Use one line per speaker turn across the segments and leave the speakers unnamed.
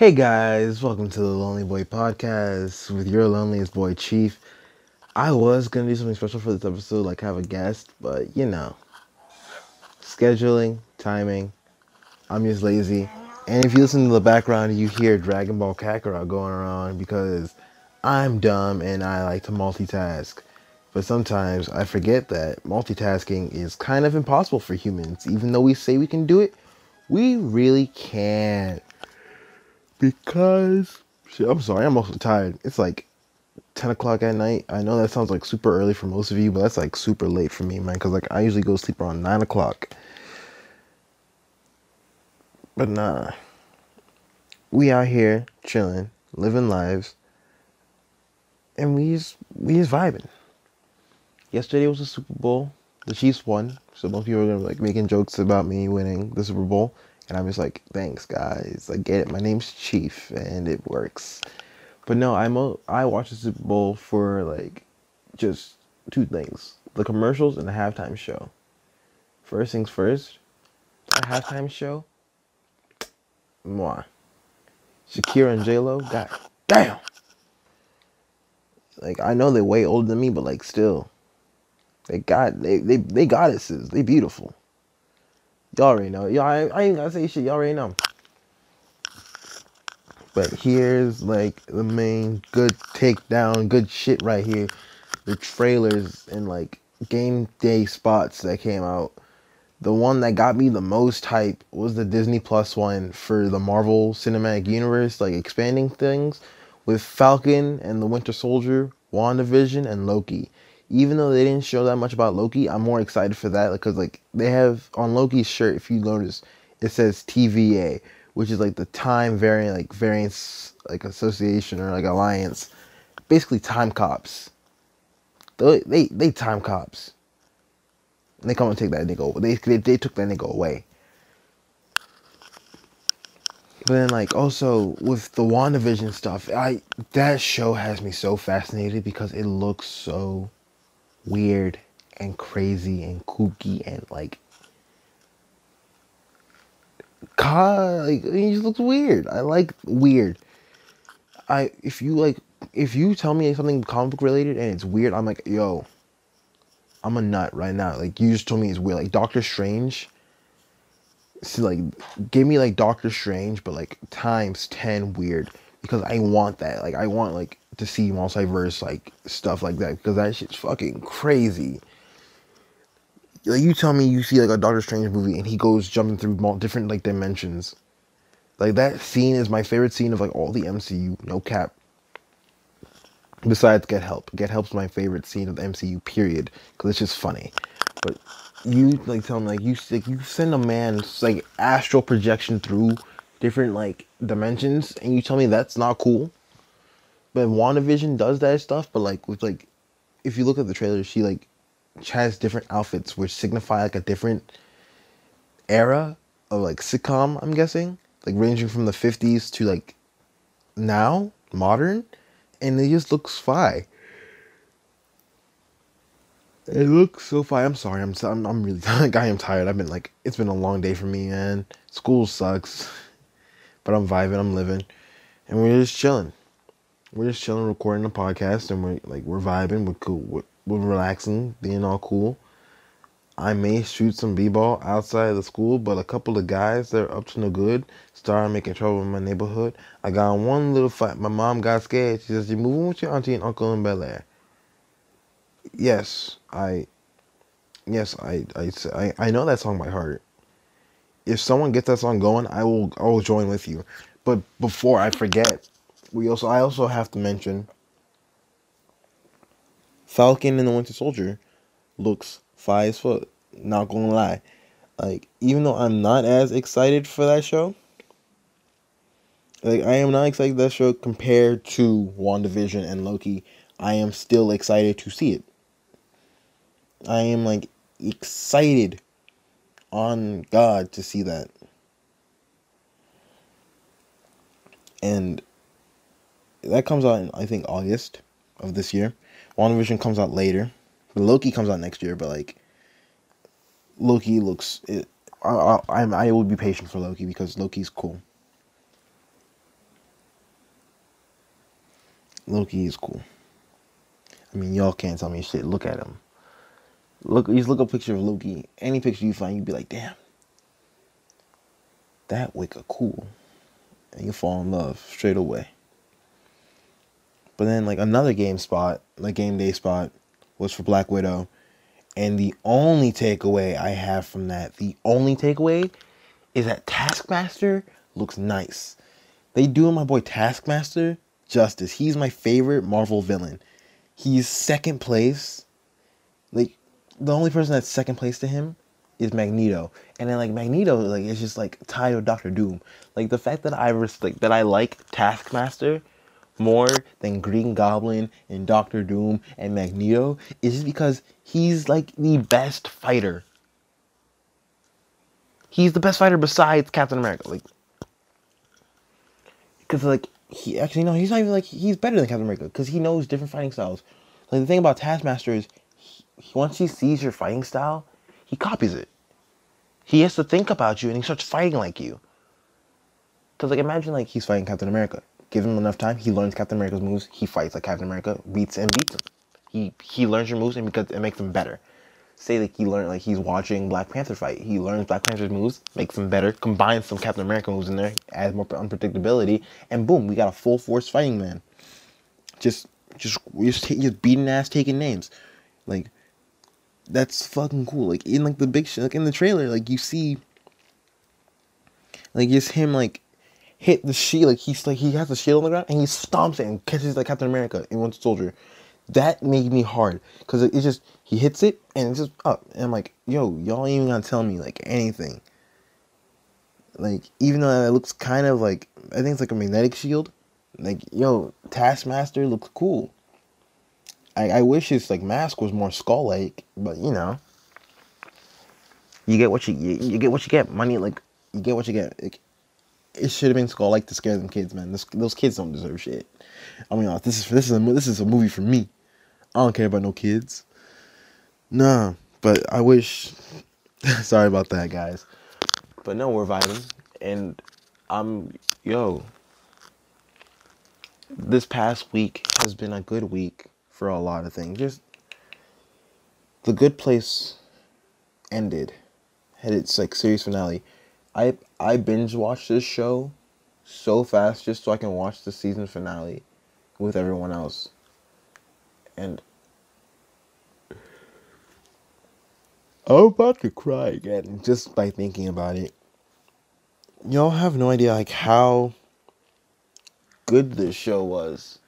Hey guys, welcome to the Lonely Boy Podcast with your loneliest boy, Chief. I was gonna do something special for this episode, like have a guest, but you know, scheduling, timing, I'm just lazy. And if you listen to the background, you hear Dragon Ball Kakarot going around because I'm dumb and I like to multitask. But sometimes I forget that multitasking is kind of impossible for humans. Even though we say we can do it, we really can't because shit, I'm sorry, I'm also tired. It's like 10 o'clock at night. I know that sounds like super early for most of you, but that's like super late for me, man. Because like I usually go to sleep around 9 o'clock. But nah, we out here chilling, living lives, and we just we just vibing. Yesterday was the Super Bowl. The Chiefs won, so most people are gonna like making jokes about me winning the Super Bowl. And I'm just like, thanks, guys. I get it. My name's Chief, and it works. But no, I'm a, I watch the Super Bowl for like just two things: the commercials and the halftime show. First things first, the halftime show. Moi. Shakira and J Lo. God damn. Like I know they're way older than me, but like still, they got they they they goddesses. They beautiful. Y'all already know. Y'all, I, I ain't gotta say shit. Y'all already know. But here's like the main good takedown, good shit right here. The trailers and like game day spots that came out. The one that got me the most hype was the Disney Plus one for the Marvel Cinematic Universe, like expanding things with Falcon and the Winter Soldier, WandaVision, and Loki even though they didn't show that much about Loki, I'm more excited for that because like they have on Loki's shirt, if you notice, it says TVA, which is like the time variant like variance like association or like alliance, basically time cops. They they, they time cops. They come and take that nigga over. They, they they took that nigga away. But then like also with the WandaVision stuff, I that show has me so fascinated because it looks so weird and crazy and kooky and like God, like he just looks weird. I like weird. I if you like if you tell me something comic book related and it's weird, I'm like, yo, I'm a nut right now. Like you just told me it's weird. Like Doctor Strange. See, like, give me like Doctor Strange, but like times ten weird because I want that. Like I want like to see multiverse like stuff like that because that shit's fucking crazy. Like you tell me you see like a Doctor Strange movie and he goes jumping through different like dimensions. Like that scene is my favorite scene of like all the MCU, no cap. Besides Get Help, Get Help's my favorite scene of the MCU. Period, because it's just funny. But you like tell me like you like you send a man like astral projection through different like dimensions, and you tell me that's not cool. But WandaVision does that stuff, but like with like if you look at the trailer, she like has different outfits which signify like a different era of like sitcom, I'm guessing. Like ranging from the fifties to like now, modern. And it just looks fine. It looks so fine. I'm sorry. I'm I'm, I'm really like I am tired. I've been like it's been a long day for me, man. School sucks, but I'm vibing. I'm living, and we're just chilling we're just chilling, recording a podcast, and we're like we're vibing, we're cool, we're, we're relaxing, being all cool. I may shoot some b-ball outside of the school, but a couple of guys that are up to no good started making trouble in my neighborhood. I got one little fight. My mom got scared. She says, "You're moving with your auntie and uncle in Bel Air." Yes, I. Yes, I, I, I, I know that song by heart. If someone gets that song going, I will, I will join with you. But before I forget, we also I also have to mention Falcon and the Winter Soldier looks fire as fuck. Not gonna lie. Like, even though I'm not as excited for that show, like I am not excited that show compared to WandaVision and Loki, I am still excited to see it. I am like excited on God to see that. And that comes out in I think August of this year. WandaVision comes out later. Loki comes out next year, but like Loki looks it. I I I would be patient for Loki because Loki's cool. Loki is cool. I mean, y'all can't tell me shit. Look at him. Look, you just look up a picture of Loki. Any picture you find, you'd be like, damn, that Wicca cool, and you fall in love straight away. But then, like another game spot, like game day spot, was for Black Widow, and the only takeaway I have from that, the only takeaway, is that Taskmaster looks nice. They doing my boy Taskmaster justice. He's my favorite Marvel villain. He's second place. Like the only person that's second place to him is Magneto. And then like Magneto like it's just like tied with Doctor Doom. Like the fact that I res- like that I like Taskmaster more than Green Goblin and Doctor Doom and Magneto is just because he's like the best fighter. He's the best fighter besides Captain America. Like because like he actually no, he's not even like he's better than Captain America because he knows different fighting styles. Like the thing about Taskmaster is, once he sees your fighting style, he copies it. He has to think about you and he starts fighting like you. Cause like imagine like he's fighting Captain America. Give him enough time, he learns Captain America's moves. He fights like Captain America, beats and beats him. He he learns your moves and because it makes him better say like he learned like he's watching Black Panther fight. He learns Black Panther's moves, makes them better, combines some Captain America moves in there, adds more unpredictability, and boom, we got a full force fighting man. Just just just, just beating ass, taking names, like that's fucking cool. Like in like the big sh- like in the trailer, like you see, like just him like hit the shield, like he's like he has the shield on the ground and he stomps it and catches like Captain America in one soldier. That made me hard because it, it, just he hits it and it's just up. And i'm like yo y'all ain't even gonna tell me like anything. Like even though it looks kind of like i think it's like a magnetic shield like yo taskmaster looks cool i, I wish his like mask was more skull like but you know you get what you, you, you get what you get money like you get what you get like, it should have been skull like to scare them kids man this, those kids don't deserve shit I mean, this is this is a, this is a movie for me. I don't care about no kids. Nah, but I wish. sorry about that, guys. But no, we're vibing, and I'm yo. This past week has been a good week for a lot of things. Just the Good Place ended, had its like series finale. I I binge watched this show so fast just so I can watch the season finale with everyone else. And I'm about to cry again just by thinking about it. Y'all have no idea like how good this show was.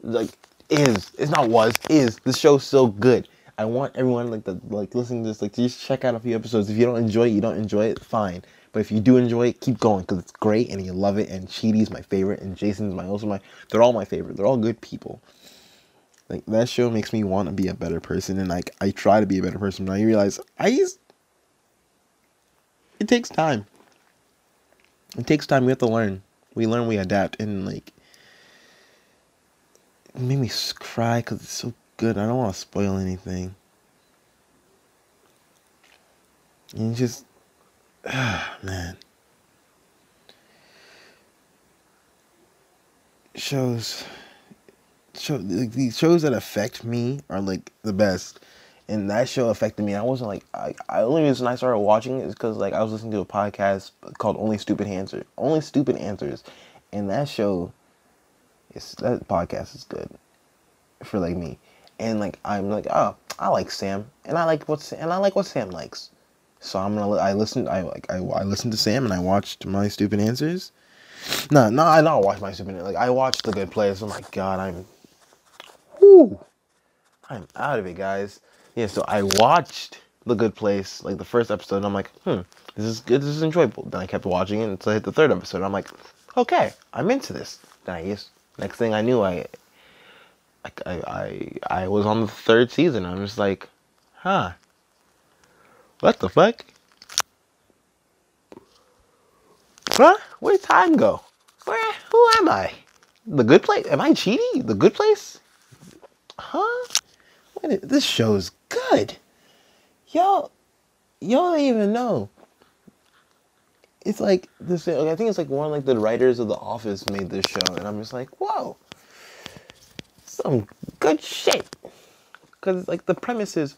Like is it's not was is the show so good. I want everyone like the like listening to this like to just check out a few episodes. If you don't enjoy it, you don't enjoy it, fine. But if you do enjoy it, keep going because it's great and you love it. And Chidi's my favorite, and Jason's my also my. They're all my favorite. They're all good people. Like that show makes me want to be a better person, and like I try to be a better person, but I realize I just it takes time. It takes time. We have to learn. We learn. We adapt, and like it made me cry because it's so good. I don't want to spoil anything. And just Ah, man. Shows, show like shows that affect me are like the best, and that show affected me. I wasn't like I. I only reason I started watching it is because like I was listening to a podcast called Only Stupid Answers. Only Stupid Answers, and that show, is that podcast is good, for like me, and like I'm like oh I like Sam, and I like what and I like what Sam likes. So I'm gonna. I listened. I like. I, I listened to Sam and I watched my stupid answers. No, no, I don't watch my stupid. Like I watched the good place. Oh my god, I'm. Whoo, I'm out of it, guys. Yeah, so I watched the good place, like the first episode. And I'm like, hmm, this is good. This is enjoyable. Then I kept watching it until I hit the third episode. I'm like, okay, I'm into this. Then I just next thing I knew, I, I, I, I was on the third season. I'm just like, huh. What the fuck? Huh? Where'd time go? Where? Who am I? The good place? Am I cheating? The good place? Huh? Wait, this show's good. Y'all, y'all don't even know. It's like this. I think it's like one of like the writers of The Office made this show, and I'm just like, whoa. some good shit. Cause like the premise is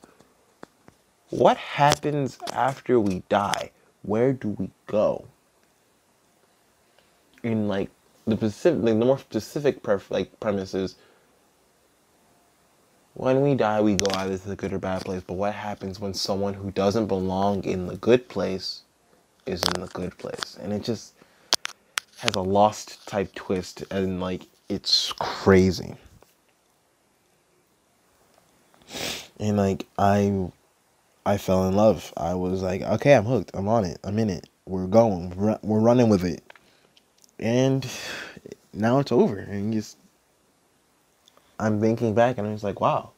what happens after we die? Where do we go? In like the specific, like the more specific pref- like premises, when we die, we go either to the good or bad place. But what happens when someone who doesn't belong in the good place is in the good place? And it just has a lost type twist, and like it's crazy. And like I, I fell in love. I was like, okay, I'm hooked. I'm on it. I'm in it. We're going. We're running with it. And now it's over. And just I'm thinking back and I'm just like, wow.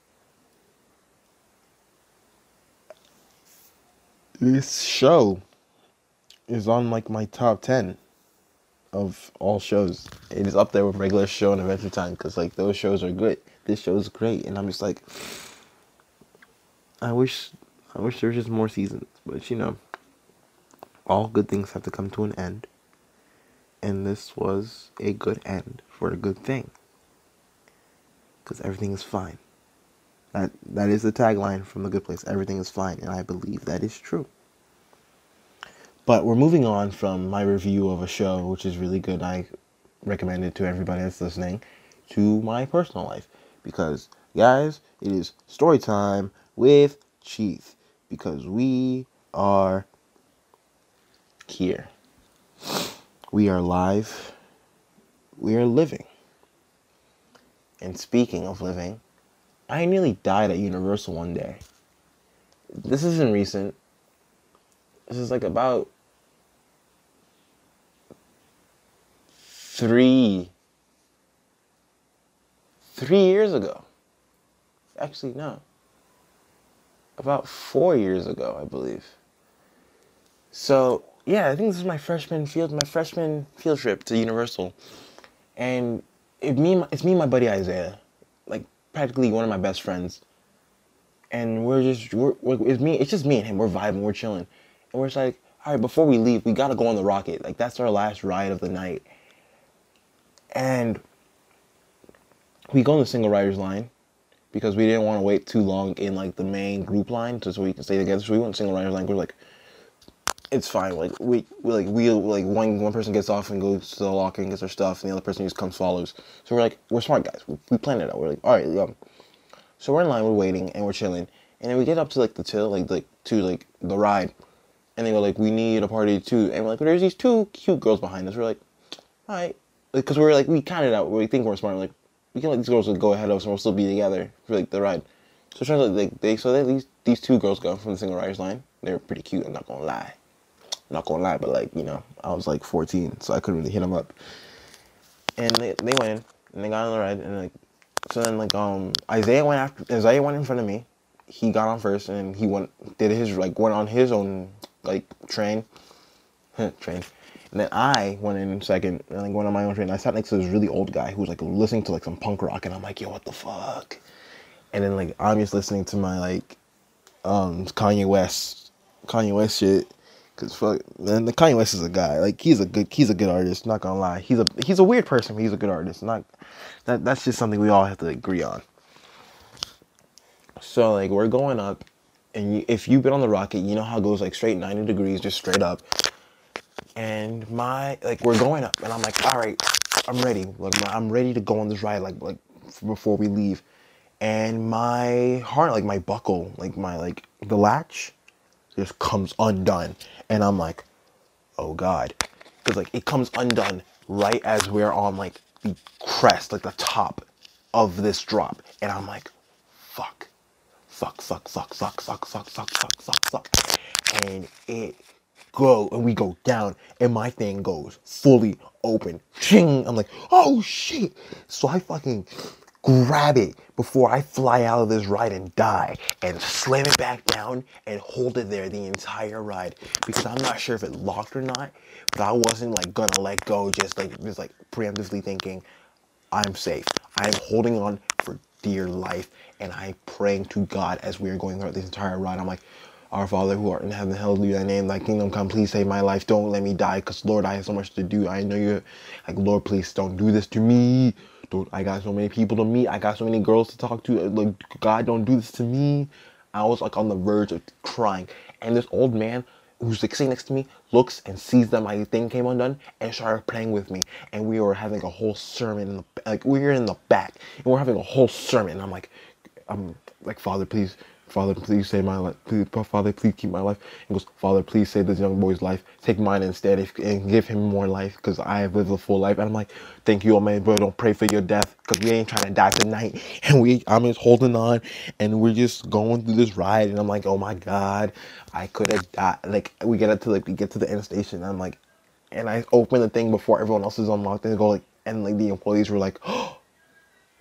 This show is on like my top 10 of all shows. It is up there with regular show and Adventure Time because like those shows are good. This show is great, and I'm just like, I wish, I wish there was just more seasons, but you know, all good things have to come to an end, and this was a good end for a good thing because everything is fine. That that is the tagline from the Good Place. Everything is fine, and I believe that is true. But we're moving on from my review of a show, which is really good. I recommend it to everybody that's listening, to my personal life because guys, it is story time with Chief because we are here. We are live. We are living. And speaking of living, I nearly died at Universal one day. This isn't recent. This is like about three three years ago. Actually, no. About four years ago, I believe. So yeah, I think this is my freshman field my freshman field trip to Universal, and it me it's me and my buddy Isaiah, like practically one of my best friends. And we're just we're, it's me it's just me and him. We're vibing, we're chilling, and we're just like, all right, before we leave, we gotta go on the rocket. Like that's our last ride of the night. And we go on the single riders line because we didn't want to wait too long in like the main group line just so we can stay together. So we went single riders line. We're like, it's fine. Like we, we like we like one one person gets off and goes to the locker and gets their stuff, and the other person just comes follows. So we're like, we're smart guys. We, we planned it out. We're like, all right, um. So we're in line, we're waiting, and we're chilling, and then we get up to like the till, like like to like the ride, and they go like, we need a party too, and we're like, well, there's these two cute girls behind us. We're like, all right, because we're like we counted out, we think we're smart. Like, we can let these girls go ahead of us, and we'll still be together for like the ride. So turns out like they so they, these these two girls go from the single riders line. They're pretty cute. I'm not gonna lie not gonna lie, but like you know, I was like 14, so I couldn't really hit them up. And they, they went in and they got on the ride and like so then like um Isaiah went after Isaiah went in front of me. He got on first and he went did his like went on his own like train train. And then I went in second and like went on my own train. I sat next to this really old guy who was like listening to like some punk rock and I'm like, yo, what the fuck? And then like I'm just listening to my like um Kanye West Kanye West shit Cause fuck, man, the Kanye West is a guy. Like he's a good, he's a good artist. Not gonna lie, he's a he's a weird person, but he's a good artist. Not that that's just something we all have to agree on. So like we're going up, and if you've been on the rocket, you know how it goes like straight ninety degrees, just straight up. And my like we're going up, and I'm like, all right, I'm ready. Like I'm ready to go on this ride, like like before we leave. And my heart, like my buckle, like my like the latch just comes undone. And I'm like, oh God. Because like it comes undone right as we're on like the crest, like the top of this drop. And I'm like, fuck. Fuck, fuck, fuck, fuck, fuck, fuck, fuck, fuck, fuck, fuck. And it go and we go down and my thing goes fully open. Ching! I'm like, oh shit. So I fucking grab it before I fly out of this ride and die and slam it back down and hold it there the entire ride because I'm not sure if it locked or not, but I wasn't like gonna let go just like just like preemptively thinking I'm safe. I'm holding on for dear life and I'm praying to God as we are going through this entire ride. I'm like, our Father who art in heaven, hallowed be thy name, thy kingdom come, please save my life. Don't let me die, because Lord, I have so much to do. I know you're like Lord, please don't do this to me dude, I got so many people to meet. I got so many girls to talk to. Like, God, don't do this to me. I was like on the verge of crying. And this old man who's like sitting next to me looks and sees that my thing came undone and started playing with me. And we were having a whole sermon in the like we were in the back and we're having a whole sermon. And I'm like, I'm like, Father, please Father, please save my life. Please, Father, please keep my life. And goes, Father, please save this young boy's life. Take mine instead if, and give him more life because I have lived a full life. And I'm like, thank you, Almighty bro. Don't pray for your death because we ain't trying to die tonight. And we, I'm just holding on and we're just going through this ride. And I'm like, oh my God, I could have died. Like, we get up to like, we get to the end station. And I'm like, and I open the thing before everyone else is unlocked and go like, and like the employees were like, oh,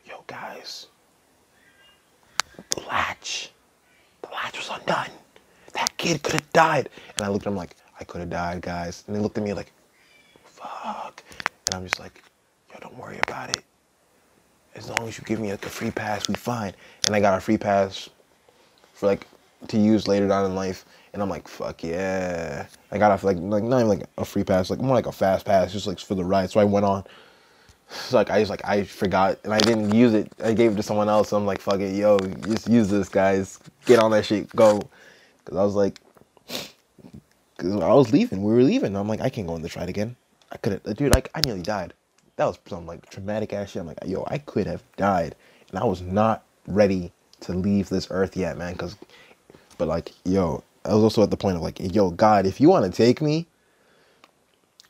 yo guys, the latch latch was undone. That kid could have died. And I looked at him like, I could have died, guys. And they looked at me like, fuck. And I'm just like, yo, don't worry about it. As long as you give me like a free pass, we fine. And I got a free pass for like to use later down in life. And I'm like, fuck yeah. I got a like like not even like a free pass, like more like a fast pass, just like for the ride. So I went on. So like I just like I forgot and I didn't use it. I gave it to someone else. So I'm like, fuck it, yo, just use this, guys. Get on that shit, go. Cause I was like, cause I was leaving. We were leaving. I'm like, I can't go in this ride again. I couldn't, uh, dude. Like I nearly died. That was some like traumatic ass shit. I'm like, yo, I could have died, and I was not ready to leave this earth yet, man. Cause, but like, yo, I was also at the point of like, yo, God, if you want to take me,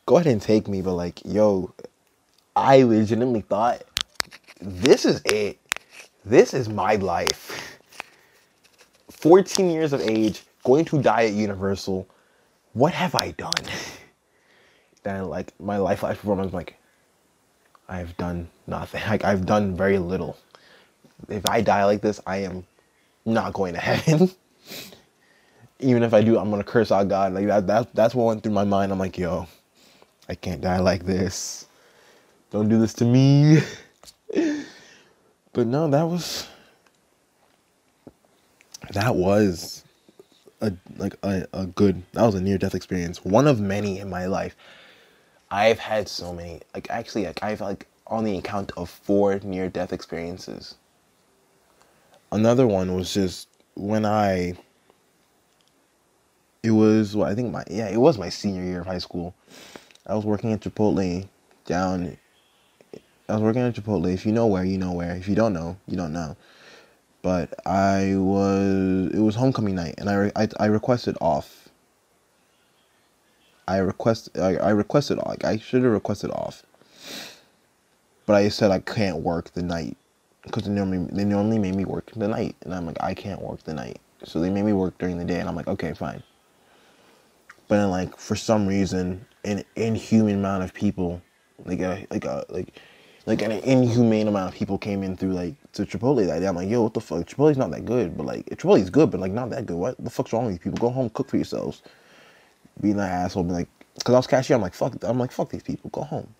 go ahead and take me. But like, yo, I legitimately thought, this is it. This is my life. 14 years of age, going to die at Universal. What have I done? Then, like, my life life performance, like, I've done nothing. Like, I've done very little. If I die like this, I am not going to heaven. Even if I do, I'm gonna curse out God. Like that, that that's what went through my mind. I'm like, yo, I can't die like this. Don't do this to me. but no, that was that was a like a, a good that was a near death experience. One of many in my life. I've had so many. Like actually like I've like on the account of four near death experiences. Another one was just when I it was well, I think my yeah, it was my senior year of high school. I was working at Chipotle down I was working at Chipotle. If you know where, you know where. If you don't know, you don't know. But I was it was homecoming night, and I I, I requested off. I request I, I requested like I should have requested off. But I said I can't work the night because they normally they normally made me work the night, and I'm like I can't work the night, so they made me work during the day, and I'm like okay fine. But then like for some reason, an inhuman amount of people, like a like a like like an inhumane amount of people came in through like to Chipotle that day. I'm like, yo, what the fuck? Chipotle's not that good, but like Chipotle's good, but like not that good. What the fuck's wrong with you people? Go home, cook for yourselves. Being an asshole, be like, cause I was cashier. I'm like, fuck. I'm like, fuck these people. Go home.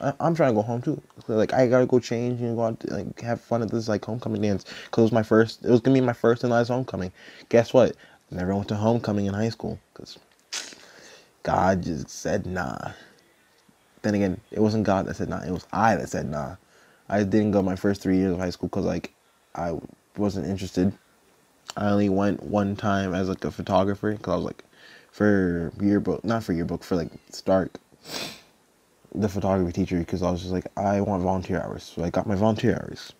I, am trying to go home too. Like I gotta go change and go out to, like have fun at this like homecoming dance. Cause it was my first. It was gonna be my first and last homecoming. Guess what? Never went to homecoming in high school. Cause God just said nah. Then again, it wasn't God that said nah. It was I that said nah. I didn't go my first three years of high school because like I wasn't interested. I only went one time as like a photographer because I was like for yearbook, not for yearbook, for like Stark, the photography teacher because I was just like I want volunteer hours, so I got my volunteer hours.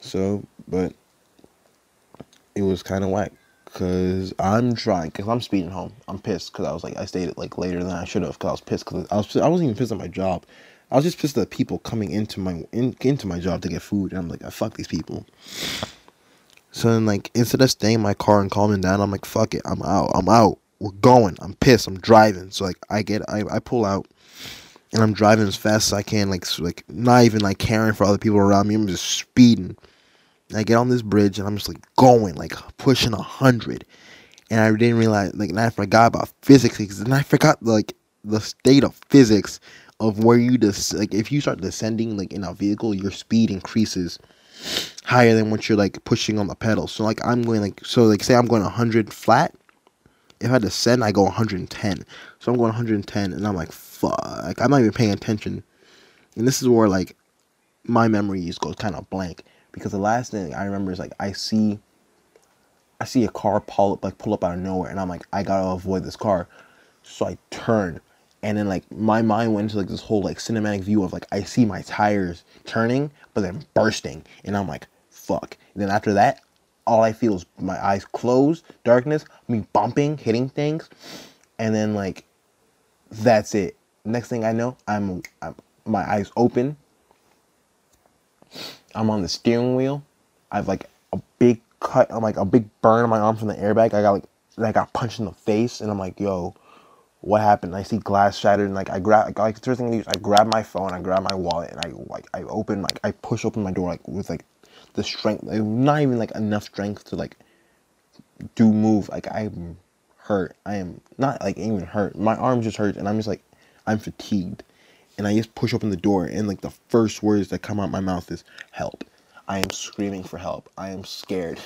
So, but it was kind of whack Cause I'm trying, cause I'm speeding home. I'm pissed, cause I was like, I stayed it like later than I should have, cause I was pissed, cause I was, I wasn't even pissed at my job. I was just pissed at the people coming into my in, into my job to get food, and I'm like, I fuck these people. So then, like, instead of staying in my car and calming down, I'm like, fuck it, I'm out, I'm out. We're going. I'm pissed. I'm driving. So like, I get, I, I pull out, and I'm driving as fast as I can, like, so, like not even like caring for other people around me. I'm just speeding. I get on this bridge and I'm just like going, like pushing a hundred, and I didn't realize, like, and I forgot about physics, and I forgot like the state of physics of where you just like if you start descending like in a vehicle, your speed increases higher than what you're like pushing on the pedal. So like I'm going like so like say I'm going 100 flat. If I descend, I go 110. So I'm going 110, and I'm like fuck. Like, I'm not even paying attention. And this is where like my memory just goes kind of blank because the last thing I remember is like I see I see a car pull up like pull up out of nowhere and I'm like I gotta avoid this car. So I turn and then like my mind went into like this whole like cinematic view of like I see my tires turning but then bursting and I'm like fuck. And then after that all I feel is my eyes closed, darkness, me bumping, hitting things, and then like that's it. Next thing I know, I'm, I'm my eyes open. I'm on the steering wheel. I've like a big cut, I'm like a big burn on my arm from the airbag. I got like I got punched in the face, and I'm like, yo, what happened? I see glass shattered, and like I grab like the first thing I do is I grab my phone, I grab my wallet, and I like I open like I push open my door like with like the strength, like, not even like enough strength to like do move. Like I'm hurt. I am not like even hurt. My arm just hurts, and I'm just like I'm fatigued, and I just push open the door, and like the first words that come out my mouth is help. I am screaming for help. I am scared.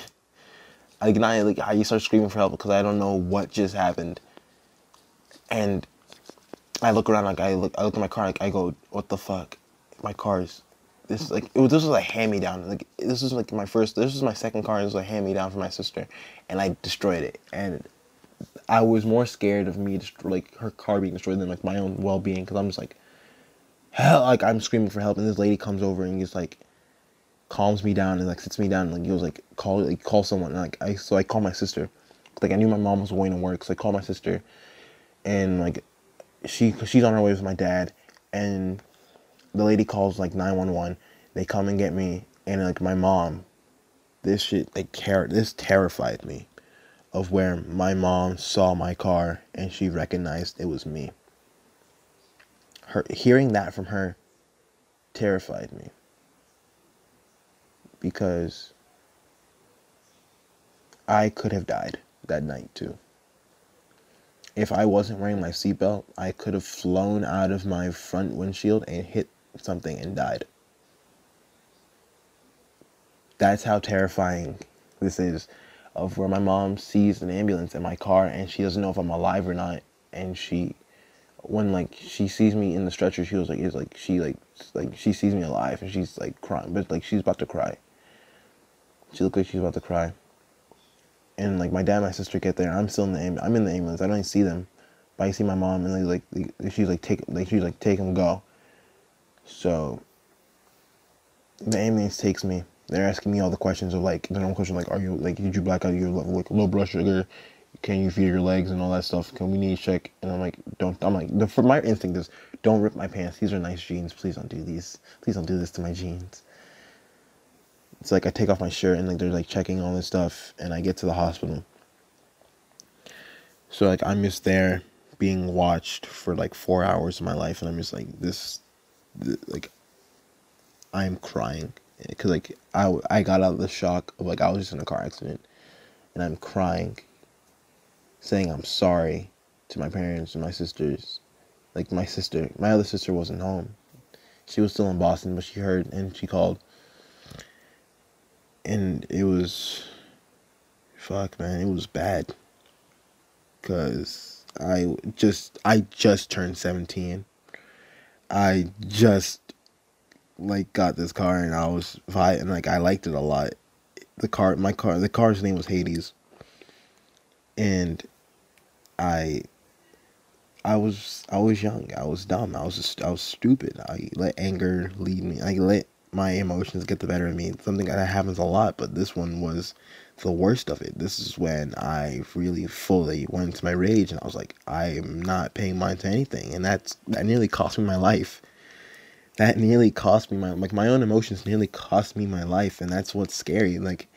Like not like I start screaming for help because I don't know what just happened, and I look around like I look I look at my car like I go what the fuck, my car's this like it was this was a hand me down. Like this was like my first. This was my second car. This was a hand me down from my sister, and I destroyed it. And I was more scared of me just like her car being destroyed than like my own well being because I'm just like hell. Like I'm screaming for help, and this lady comes over and just like calms me down and like sits me down and like goes like call like call someone. And, like I so I call my sister. Like I knew my mom was going to work, so I called my sister, and like she she's on her way with my dad, and the lady calls like 911. They come and get me, and like my mom, this shit, like, care, this terrified me of where my mom saw my car and she recognized it was me. Her hearing that from her terrified me because I could have died that night too. If I wasn't wearing my seatbelt, I could have flown out of my front windshield and hit something and died. That's how terrifying this is of where my mom sees an ambulance in my car and she doesn't know if I'm alive or not and she when like she sees me in the stretcher she was like is like she like like she sees me alive and she's like crying but like she's about to cry she looked like she's about to cry and like my dad and my sister get there i'm still in the ambulance i'm in the ambulance i don't even see them but i see my mom and like she's like take like she's like take him go so the ambulance takes me. They're asking me all the questions of like the normal question like, are you like did you black out your like low blood sugar? Can you feel your legs and all that stuff? Can we need to check? And I'm like, don't. I'm like, the for my instinct is don't rip my pants. These are nice jeans. Please don't do these. Please don't do this to my jeans. It's like I take off my shirt and like they're like checking all this stuff, and I get to the hospital. So like I'm just there being watched for like four hours of my life, and I'm just like this like I'm crying eh, because like I, I got out of the shock of like I was just in a car accident and I'm crying saying I'm sorry to my parents and my sisters. Like my sister my other sister wasn't home. She was still in Boston but she heard and she called. And it was fuck man it was bad. Cuz I just I just turned 17 I just like got this car and I was and like I liked it a lot. The car, my car, the car's name was Hades, and I, I was I was young. I was dumb. I was just I was stupid. I let anger lead me. I let my emotions get the better of me. Something that happens a lot, but this one was the worst of it. This is when I really fully went into my rage and I was like, I am not paying mind to anything. And that's that nearly cost me my life. That nearly cost me my like my own emotions nearly cost me my life and that's what's scary. Like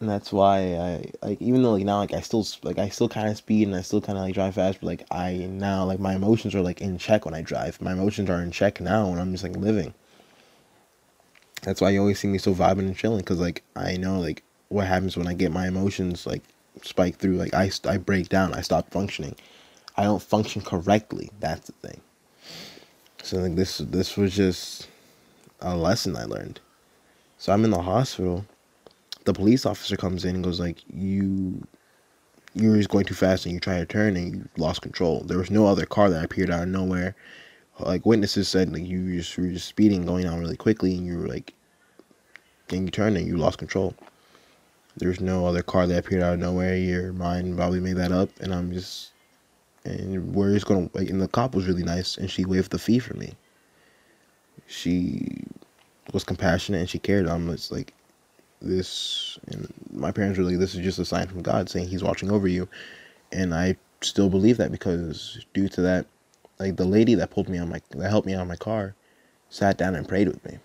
and that's why I like even though like now like I still like I still kind of speed and I still kind of like drive fast, but like I now like my emotions are like in check when I drive. My emotions are in check now when I'm just like living. That's why you always see me so vibing and chilling, cause like I know like what happens when I get my emotions like spike through. Like I I break down, I stop functioning. I don't function correctly. That's the thing. So like this this was just a lesson I learned. So I'm in the hospital. The police officer comes in and goes like, "You, you were just going too fast and you tried to turn and you lost control. There was no other car that appeared out of nowhere. like witnesses said like you just, were just speeding going on really quickly and you were like then you turned and you lost control there's no other car that appeared out of nowhere your mind probably made that up and i'm just and we're just gonna like and the cop was really nice and she waived the fee for me she was compassionate and she cared i'm just like this and my parents were like this is just a sign from god saying he's watching over you. And i still believe that because due to that like the lady that pulled me on my that helped me out my car sat down and prayed with me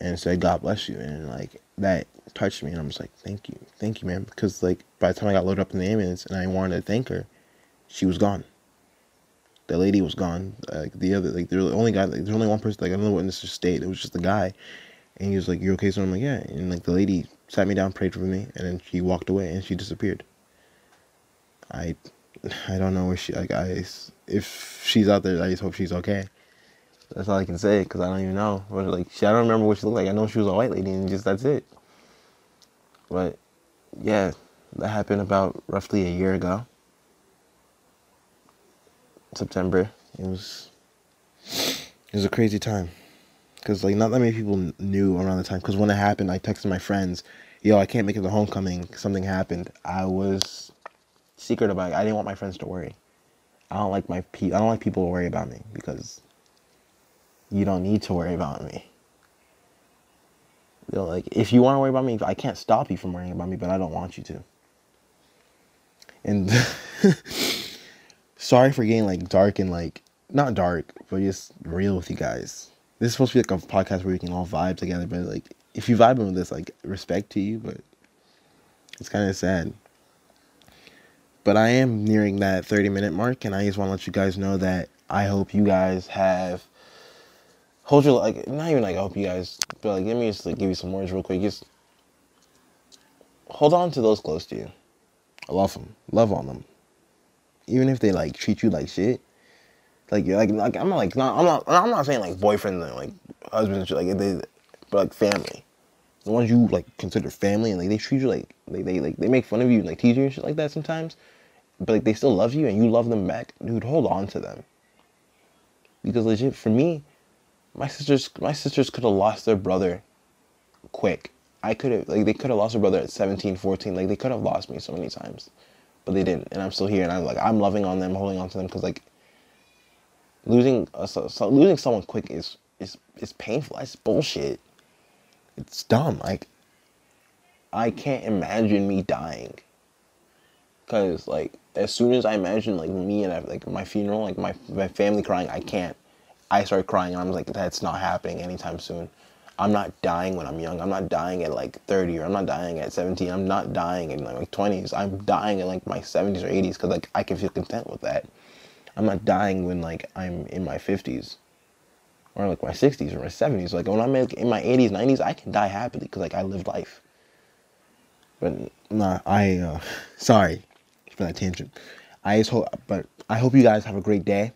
and said god bless you. And like that touched me and i'm just like thank you. Thank you man because like by the time i got loaded up in the ambulance and i wanted to thank her she was gone. The lady was gone. Like the other like the only guy like there's only one person like another witness just stayed it was just the guy and he was like you okay so i'm like yeah and like the lady sat me down prayed for me and then she walked away and she disappeared i I don't know where she like I if she's out there. I just hope she's okay. That's all I can say because I don't even know. But like she, I don't remember what she looked like. I know she was a white lady and just that's it. But yeah, that happened about roughly a year ago. September. It was it was a crazy time because like not that many people knew around the time. Because when it happened, I texted my friends, "Yo, I can't make it to homecoming. Something happened." I was secret about it. I didn't want my friends to worry. I don't like my pe- I don't like people to worry about me because you don't need to worry about me. You know, like if you want to worry about me, I can't stop you from worrying about me, but I don't want you to. And sorry for getting like dark and like not dark, but just real with you guys. This is supposed to be like a podcast where we can all vibe together, but like if you vibe with this, like respect to you, but it's kind of sad. But I am nearing that 30 minute mark, and I just want to let you guys know that I hope you guys have hold your like not even like I hope you guys, but like let me just like give you some words real quick. Just hold on to those close to you. I love them, love on them, even if they like treat you like shit. Like you're like like I'm not like not I'm not I'm not saying like boyfriends and like husbands and shit like they, but like family the ones you like consider family and like they treat you like they, they like they make fun of you and like tease you and shit like that sometimes but like they still love you and you love them back, dude, hold on to them. Because legit, for me, my sisters, my sisters could have lost their brother quick. I could have, like, they could have lost their brother at 17, 14. Like, they could have lost me so many times, but they didn't. And I'm still here, and I'm like, I'm loving on them, holding on to them, because like, losing, a, so, so, losing someone quick is is is painful. It's bullshit. It's dumb. Like, I can't imagine me dying. Cause like as soon as I imagine like me and I, like my funeral, like my my family crying, I can't. I start crying and I'm like, that's not happening anytime soon. I'm not dying when I'm young. I'm not dying at like 30 or I'm not dying at 17. I'm not dying in like 20s. I'm dying in like my 70s or 80s because like I can feel content with that. I'm not dying when like I'm in my 50s or like my 60s or my 70s. Like when I'm in my 80s, 90s, I can die happily because like I lived life. But nah, I uh, sorry for that tangent. I just hope, but I hope you guys have a great day,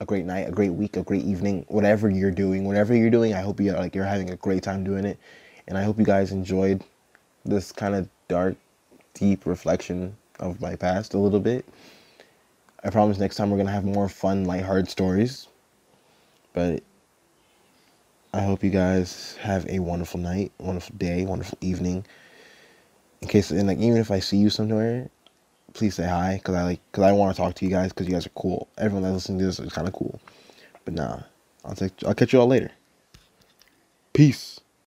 a great night, a great week, a great evening, whatever you're doing, whatever you're doing. I hope you like you're having a great time doing it, and I hope you guys enjoyed this kind of dark, deep reflection of my past a little bit. I promise next time we're gonna have more fun, lighthearted stories. But I hope you guys have a wonderful night, wonderful day, wonderful evening. In case, and like even if I see you somewhere, please say hi because I like because I want to talk to you guys because you guys are cool. Everyone that's listening to this is kind of cool. But nah, I'll take I'll catch you all later. Peace.